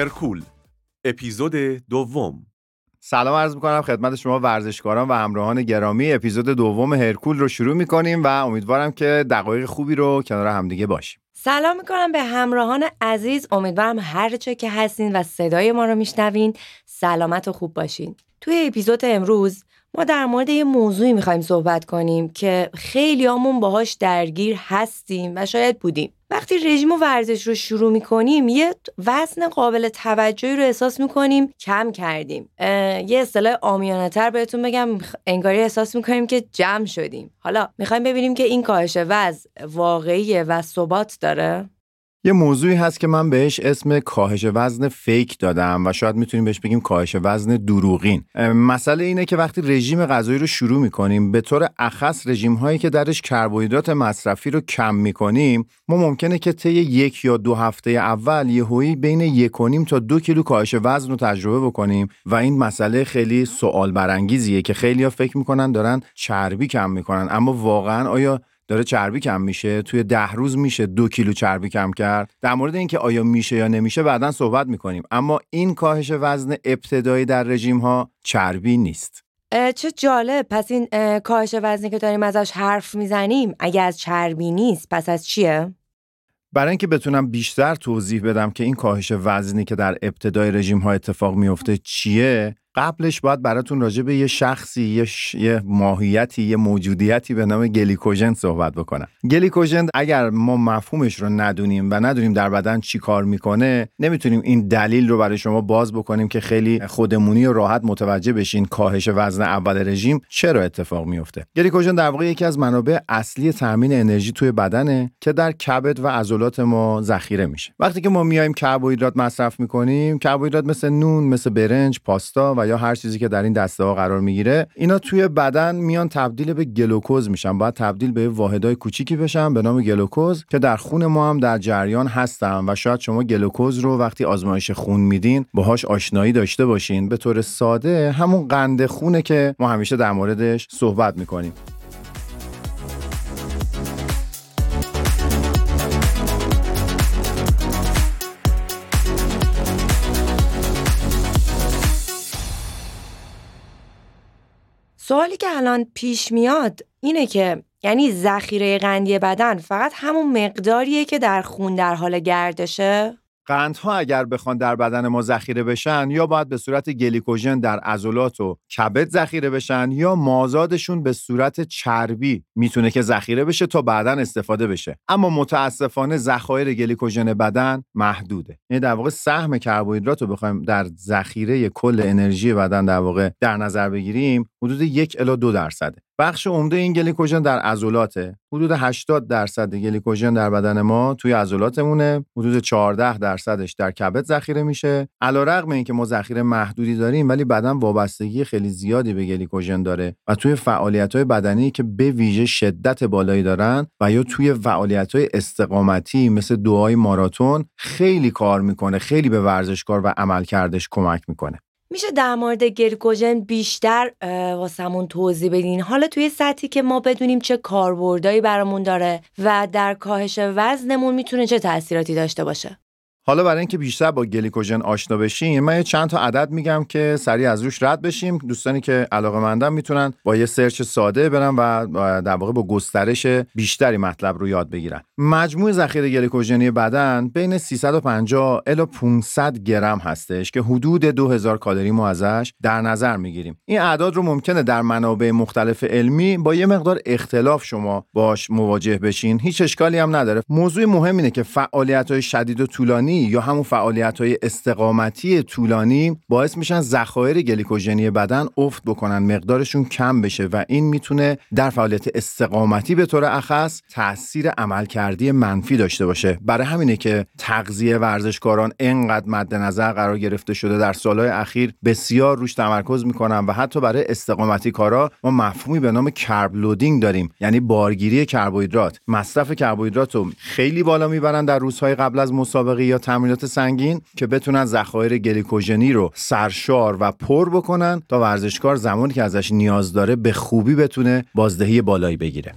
هرکول اپیزود دوم. سلام عرض می‌کنم خدمت شما ورزشکاران و همراهان گرامی. اپیزود دوم هرکول رو شروع می‌کنیم و امیدوارم که دقایق خوبی رو کنار همدیگه باشیم. سلام می‌کنم به همراهان عزیز. امیدوارم هر چه که هستین و صدای ما رو میشنوین سلامت و خوب باشین. توی اپیزود امروز ما در مورد یه موضوعی می‌خوایم صحبت کنیم که خیلی همون باهاش درگیر هستیم و شاید بودیم. وقتی رژیم و ورزش رو شروع می‌کنیم یه وزن قابل توجهی رو احساس می‌کنیم کم کردیم. یه اصطلاح آمیانه تر بهتون بگم انگاری احساس می‌کنیم که جمع شدیم. حالا می‌خوایم ببینیم که این کاهش وزن واقعیه و ثبات داره؟ یه موضوعی هست که من بهش اسم کاهش وزن فیک دادم و شاید می‌تونیم بهش بگیم کاهش وزن دروغین. مسئله اینه که وقتی رژیم غذایی رو شروع می‌کنیم به طور اخص رژیم هایی که درش کربوهیدرات مصرفی رو کم می‌کنیم ما ممکنه که طی یک یا دو هفته اول یهویی بین یک تا دو کیلو کاهش وزن رو تجربه بکنیم و این مسئله خیلی سوال برانگیزیه که خیلی ها فکر می‌کنن دارن چربی کم می‌کنن. اما واقعا آیا داره چربی کم میشه توی ده روز میشه دو کیلو چربی کم کرد. در مورد اینکه آیا میشه یا نمیشه بعدا صحبت می‌کنیم. اما این کاهش وزن ابتدایی در رژیم ها چربی نیست. چه جالب. پس این کاهش وزنی که داریم ازش حرف می‌زنیم اگه از چربی نیست پس از چیه؟ برای اینکه بتونم بیشتر توضیح بدم که این کاهش وزنی که در ابتدای رژیم ها اتفاق میفته چیه قبلش باید براتون راجع به یه شخصی یه, یه ماهیتی یه موجودیتی به نام گلیکوژن صحبت بکنم. گلیکوژن اگر ما مفهومش رو ندونیم و ندونیم در بدن چی کار می‌کنه نمی‌تونیم این دلیل رو برای شما باز بکنیم که خیلی خودمونی و راحت متوجه بشین کاهش وزن اول رژیم چرا اتفاق میفته گلیکوژن در واقع یکی از منابع اصلی تامین انرژی توی بدنه که در کبد و عضلات ما ذخیره میشه. وقتی که ما میایم کربوهیدرات مصرف می‌کنیم کربوهیدرات مثل نون مثل برنج پاستا و یا هر چیزی که در این دسته ها قرار می‌گیره اینا توی بدن میان تبدیل به گلوکوز میشن. باید تبدیل به واحدهای کوچیکی بشن به نام گلوکوز که در خون ما هم در جریان هستن و شاید شما گلوکوز رو وقتی آزمایش خون میدین باهاش آشنایی داشته باشین. به طور ساده همون قند خونه که ما همیشه در موردش صحبت می‌کنیم. سوالی که الان پیش میاد اینه که یعنی ذخیره قندی بدن فقط همون مقداریه که در خون در حال گردشه؟ قندها اگر بخوان در بدن ما ذخیره بشن یا باید به صورت گلیکوژن در عضلات و کبد ذخیره بشن یا مازادشون به صورت چربی می‌تونه که ذخیره بشه تا بعدا استفاده بشه. اما متاسفانه ذخایر گلیکوژن بدن محدوده. یعنی در واقع سهم کربوهیدرات رو بخوایم در ذخیره کل انرژی بدن در واقع در نظر بگیریم حدود یک الی دو درصده. بخش عمده این گلیکوژن در عضلاته. حدود 80 درصد گلیکوژن در بدن ما توی عضلاتمونه. حدود 14 درصدش در کبد ذخیره میشه. علیرغم اینکه ما ذخیره محدودی داریم ولی بدن وابستگی خیلی زیادی به گلیکوژن داره و توی فعالیت های بدنی که به ویژه شدت بالایی دارن و یا توی فعالیت های استقامتی مثل دعای ماراتون خیلی کار می‌کنه خیلی به ورزشکار و عملکردش کمک می‌کنه. میشه در مورد گلیکوژن بیشتر واسمون توضیح بدین؟ حالا توی سطحی که ما بدونیم چه کاربردایی برامون داره و در کاهش وزنمون می‌تونه چه تاثیراتی داشته باشه؟ حالا برای اینکه بیشتر با گلیکوژن آشنا بشیم من یه چند تا عدد میگم که سریع از روش رد بشیم. دوستانی که علاقه مندن می‌تونن با یه سرچ ساده برن و در واقع با گسترش بیشتری مطلب رو یاد بگیرن. مجموع ذخیره گلیکوژنی بدن بین 350 الی 500 گرم هستش که حدود 2000 کالری ما ازش در نظر می‌گیریم. این اعداد رو ممکنه در منابع مختلف علمی با یه مقدار اختلاف شما باش مواجه بشین. هیچ اشکالی هم نداره. موضوع مهم اینه که فعالیت های شدید و طولانی یا همون فعالیت های استقامتی طولانی باعث میشن ذخایر گلیکوژنی بدن افت بکنن مقدارشون کم بشه و این می‌تونه در فعالیت استقامتی به طور اخص تاثیر عملکردی منفی داشته باشه. برای همینه که تغذیه ورزشکاران انقدر مد نظر قرار گرفته شده در سالهای اخیر بسیار روش تمرکز می‌کنن و حتی برای استقامتی کارا ما مفهومی به نام کرب لودینگ داریم یعنی بارگیری کربوهیدرات. مصرف کربوهیدرات رو خیلی بالا می‌برن در روزهای قبل از مسابقه یا تمرینات سنگین که بتونن ذخایر گلیکوژنی رو سرشار و پر بکنن تا ورزشکار زمانی که ازش نیاز داره به خوبی بتونه بازدهی بالایی بگیره.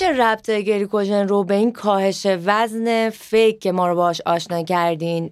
میشه ربط گلیکوژن رو به این کاهش وزن fake که ما رو باش آشنا کردین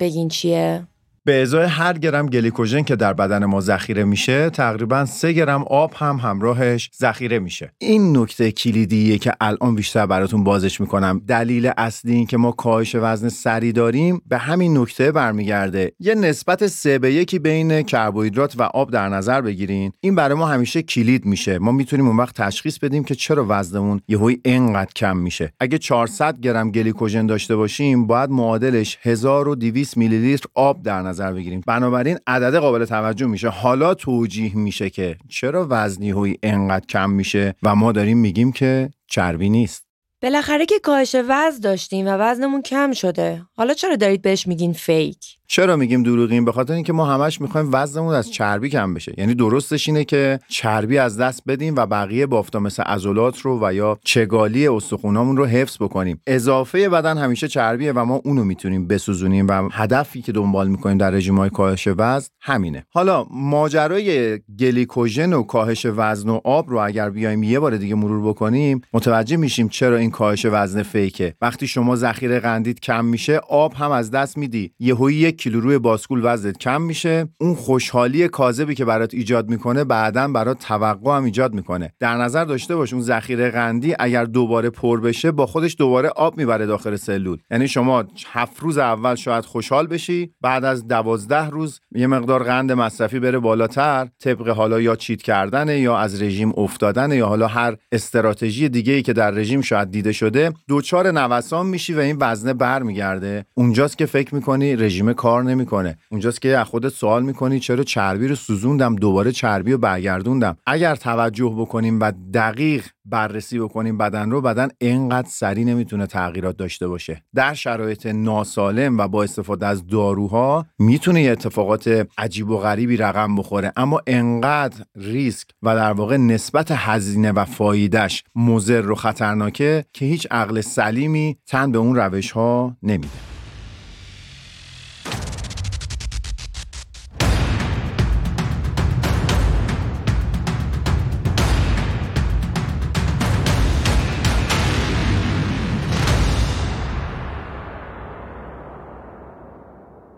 بگین چیه؟ به ازای هر گرم گلیکوژن که در بدن ما ذخیره میشه تقریبا سه گرم آب هم همراهش ذخیره میشه. این نکته کلیدیه که الان بیشتر براتون بازش می‌کنم. دلیل اصلی این که ما کاهش وزن سریع داریم به همین نکته برمیگرده. یه نسبت سه به یکی بین کربوهیدرات و آب در نظر بگیرین. این برای ما همیشه کلید میشه. ما می‌تونیم اون وقت تشخیص بدیم که چرا وزنمون یهویی انقدر کم میشه. اگه 400 گرم گلیکوژن داشته باشیم باید معادلش 1200 میلی لیتر آب در نظر بگیریم. بنابراین عدد قابل توجه میشه. حالا توجیه میشه که چرا وزنی هوی انقدر کم میشه و ما داریم میگیم که چربی نیست. بالاخره که کاهش وزن داشتیم و وزنمون کم شده. حالا چرا دارید بهش میگین فیک؟ چرا میگیم دروغیم؟ به خاطر اینکه ما همش می‌خوایم وزنمون از چربی کم بشه. یعنی درستش اینه که چربی از دست بدیم و بقیه بافتا مثل عضلات رو و یا چگالی استخونامون رو حفظ بکنیم. اضافه بدن همیشه چربیه و ما اونو می‌تونیم بسوزونیم و هدفی که دنبال می‌کنیم در رژیم‌های کاهش وزن همینه. حالا ماجرای گلیکوژن و کاهش وزن و آب رو اگر بیایم یه بار دیگه مرور بکنیم متوجه میشیم چرا کاهش وزن فیکه. وقتی شما ذخیره قندیت کم میشه آب هم از دست میدی. یهویی کیلو روی باسکول وزنت کم میشه. اون خوشحالی کاذبی که برات ایجاد می‌کنه بعدا برات توقع هم ایجاد می‌کنه. در نظر داشته باش اون ذخیره قندی اگر دوباره پر بشه با خودش دوباره آب می‌بره داخل سلول. یعنی شما هفت روز اول شاید خوشحال بشی بعد از دوازده روز یه مقدار قند مصرفی بره بالاتر طبق حالا یا چیت کردن یا از رژیم افتادن یا حالا هر استراتژی دیگه ای که در رژیم شاید دیده شده دوچار نوسان میشی و این وزنه برمیگرده. اونجاست که فکر می‌کنی رژیم کار نمی‌کنه. اونجاست که خودت سوال می‌کنی چرا چربی رو سوزوندم دوباره چربی رو برگردوندم. اگر توجه بکنیم و دقیق بررسی بکنیم بدن رو بدن انقدر سری نمی‌تونه تغییرات داشته باشه. در شرایط ناسالم و با استفاده از داروها می‌تونه یه اتفاقات عجیب و غریبی رقم بخوره. اما انقدر ریسک و در واقع نسبت هزینه و فایدهش مضر و خطرناکه که هیچ عقل سلیمی تن به اون روش ها نمیده.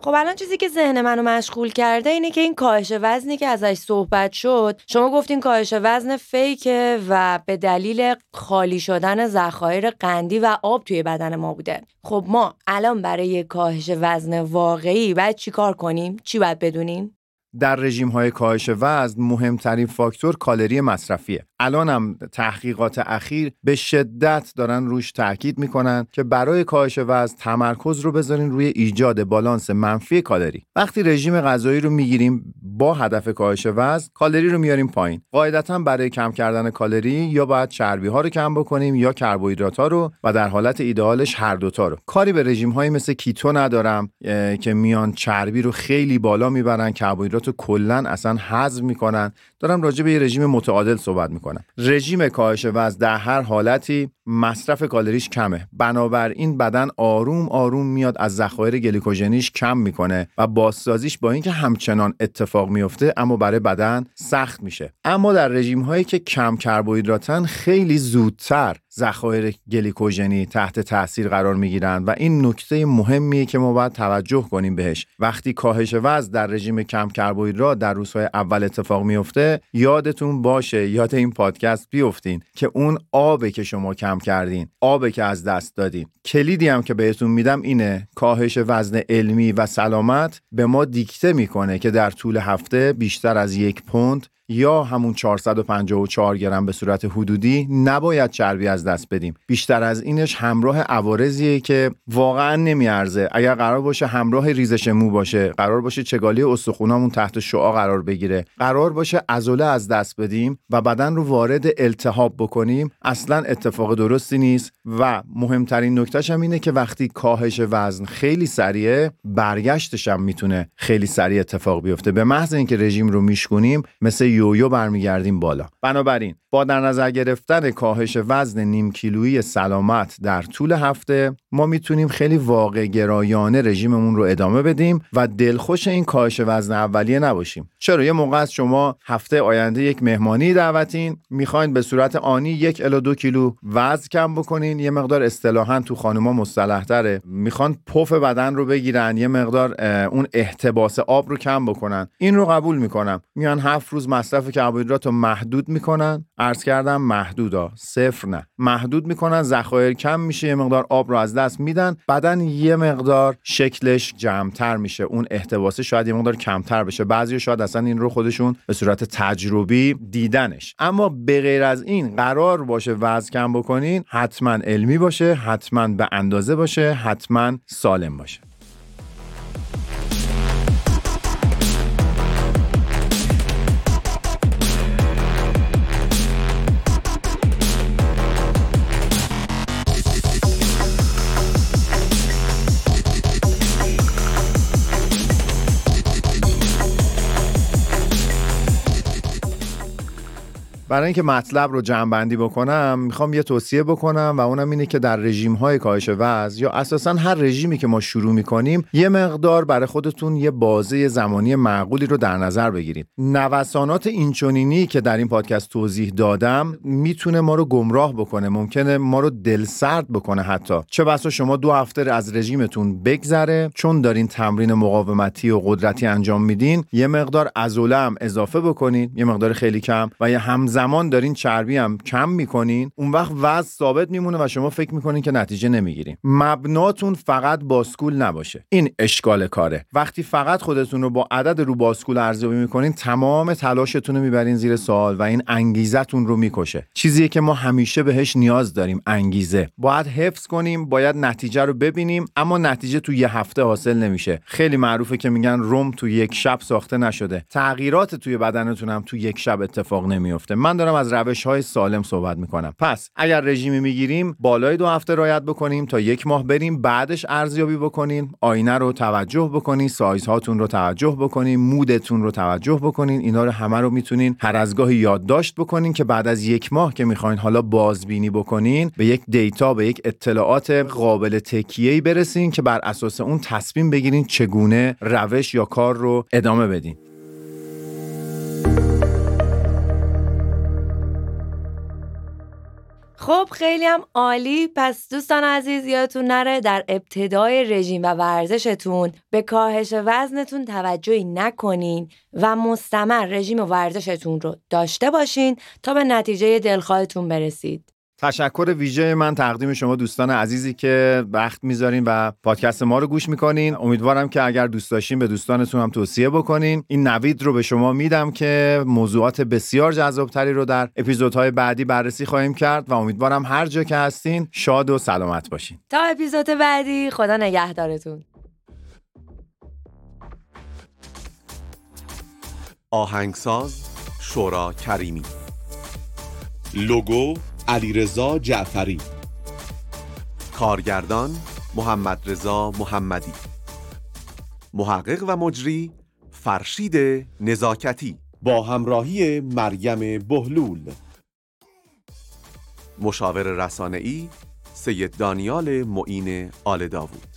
خب الان چیزی که ذهن منو مشغول کرده اینه که این کاهش وزنی که ازش صحبت شد شما گفتین کاهش وزن fake ه و به دلیل خالی شدن ذخایر قندی و آب توی بدن ما بوده. خب ما الان برای کاهش وزن واقعی باید چیکار کنیم؟ چی باید بدونیم؟ در رژیم های کاهش وزن مهمترین فاکتور کالری مصرفیه. الانم تحقیقات اخیر به شدت دارن روش تاکید می‌کنن که برای کاهش وزن تمرکز رو بذارین روی ایجاد بالانس منفی کالری. وقتی رژیم غذایی رو می‌گیریم با هدف کاهش وزن کالری رو میاریم پایین. قاعدتا برای کم کردن کالری یا باید چربی ها رو کم بکنیم یا کربوهیدرات ها رو و در حالت ایدئالش هر دوتا رو. کاری به رژیم های مثل کیتو ندارم که میان چربی رو خیلی بالا می‌برن کربوهیدرات رو کلا اصلا حذف می‌کنن. دارم راجع به یه رژیم متعادل صحبت می‌کنم. رژیم کاهش وزن در هر حالتی مصرف کالریش کمه. بنابراین بدن آروم آروم میاد از ذخایر گلیکوژنیش کم می‌کنه و بازسازیش با اینکه همچنان اتفاق میفته اما برای بدن سخت میشه. اما در رژیم هایی که کم کربوهیدراتن خیلی زودتر ذخایر گلیکوژنی تحت تاثیر قرار می‌گیرن و این نکته مهمیه که ما باید توجه کنیم بهش. وقتی کاهش وزن در رژیم کم کربوهیدرات در روزهای اول اتفاق میفته یادتون باشه یاد این پادکست بیفتین که اون آبه که شما کم کردین آبه که از دست دادین. کلیدی هم که بهتون میدم اینه کاهش وزن علمی و سلامت به ما دیکته می‌کنه که در طول هفته بیشتر از یک پوند یا همون 454 گرم به صورت حدودی نباید چربی از دست بدیم. بیشتر از اینش همراه عوارضیه که واقعا نمیارزه. اگر قرار باشه همراه ریزش مو باشه قرار باشه چگالی استخونامون تحت شعا قرار بگیره. قرار باشه عضله از دست بدیم و بدن رو وارد التهاب بکنیم. اصلا اتفاق درستی نیست و مهمترین نکتهش هم اینه که وقتی کاهش وزن خیلی سریعه برگشتش هم می‌تونه خیلی سریع اتفاق بیفته. به محض اینکه رژیم رو میشکنیم مثل یویو برمیگردیم بالا. بنابراین با در نظر گرفتن کاهش وزن نیم کیلویی سلامت در طول هفته ما می‌تونیم خیلی واقع گرایانه رژیممون رو ادامه بدیم و دلخوش این کاهش وزن اولیه نباشیم. چرا؟ یه موقع از شما هفته آینده یک مهمانی دعوتین می‌خواین به صورت آنی یک الی دو کیلو وزن کم بکنین یه مقدار اصطلاحا تو خانوما مصطلح تره. می‌خوان پف بدن رو بگیرن یه مقدار اون احتباس آب رو کم بکنن. این رو قبول می‌کنم. میان هفت روز کربوهیدرات رو محدود می‌کنن. عرض کردم محدودا. صفر نه. محدود می‌کنن ذخایر کم میشه یه مقدار آب رو از دست میدن. بدن یه مقدار شکلش جمعتر میشه. اون احتباسه شاید یه مقدار کمتر بشه. بعضی شاید اصلا این رو خودشون به صورت تجربی دیدنش. اما به غیر از این قرار باشه وزن کم بکنین حتما علمی باشه حتما به اندازه باشه حتما سالم باشه. برای اینکه مطلب رو جمع بکنم می‌خوام یه توصیه بکنم و اونم اینه که در رژیم های کاهش وزن یا اساسا هر رژیمی که ما شروع می‌کنیم یه مقدار برای خودتون یه بازه زمانی معقولی رو در نظر بگیرید نوسانات اینچنینی که در این پادکست توضیح دادم می‌تونه ما رو گمراه بکنه ممکنه ما رو دلسرد بکنه حتی. چه بسا شما دو هفته از رژیمتون بگذره چون دارین تمرین مقاومتی و قدرتی انجام میدین یه مقدار عضله اضافه بکنین یه مقدار خیلی کم و یه همزمان زمان دارین چربی هم کم می‌کنین اون وقت وزن ثابت میمونه و شما فکر می‌کنین که نتیجه نمی‌گیرین. مبناتون فقط باسکول نباشه. این اشکال کاره. وقتی فقط خودتون رو با عدد رو باسکول ارزیابی می‌کنین تمام تلاشتون رو می‌برین زیر سوال و این انگیزتون رو می‌کشه. چیزیه که ما همیشه بهش نیاز داریم انگیزه. باید حفظ کنیم باید نتیجه رو ببینیم اما نتیجه تو یه هفته حاصل نمیشه. خیلی معروفه که میگن رم تو یک شب ساخته نشده. تغییرات توی بدنتون هم تو یک شب اتفاق نمیفته دارم از روش های سالم صحبت می‌کنم. پس اگر رژیمی می‌گیریم بالای دو هفته رعایت بکنیم تا یک ماه بریم بعدش ارزیابی بکنیم آینه رو توجه بکنین سایز هاتون رو توجه بکنین mood تون رو توجه بکنین اینا رو همه رو می‌تونین هر از گاهی یادداشت بکنین که بعد از یک ماه که می‌خواین حالا بازبینی بکنین به یک data به یک اطلاعات قابل تکیه‌ای برسین که بر اساس اون تصمیم بگیرین چگونه روش یا کار رو ادامه بدین. خب خیلی هم عالی. پس دوستان عزیز یادتون نره در ابتدای رژیم و ورزشتون به کاهش وزنتون توجهی نکنین و مستمر رژیم و ورزشتون رو داشته باشین تا به نتیجه دلخواهتون برسید. تشکر ویژه من تقدیم شما دوستان عزیزی که وقت می‌ذارین و پادکست ما رو گوش می‌کنین. امیدوارم که اگر دوست داشتین به دوستانتون هم توصیه بکنین. این نوید رو به شما میدم که موضوعات بسیار جذابتری رو در اپیزودهای بعدی بررسی خواهیم کرد و امیدوارم هر جا که هستین شاد و سلامت باشین. تا اپیزود بعدی خدا نگهدارتون. آهنگساز شورا کریمی. لوگو علیرضا جعفری. کارگردان محمد رضا محمدی. محقق و مجری فرشید نزاکتی. با همراهی مریم بهلول. مشاور رسانه‌ای سید دانیال معین آل داوود.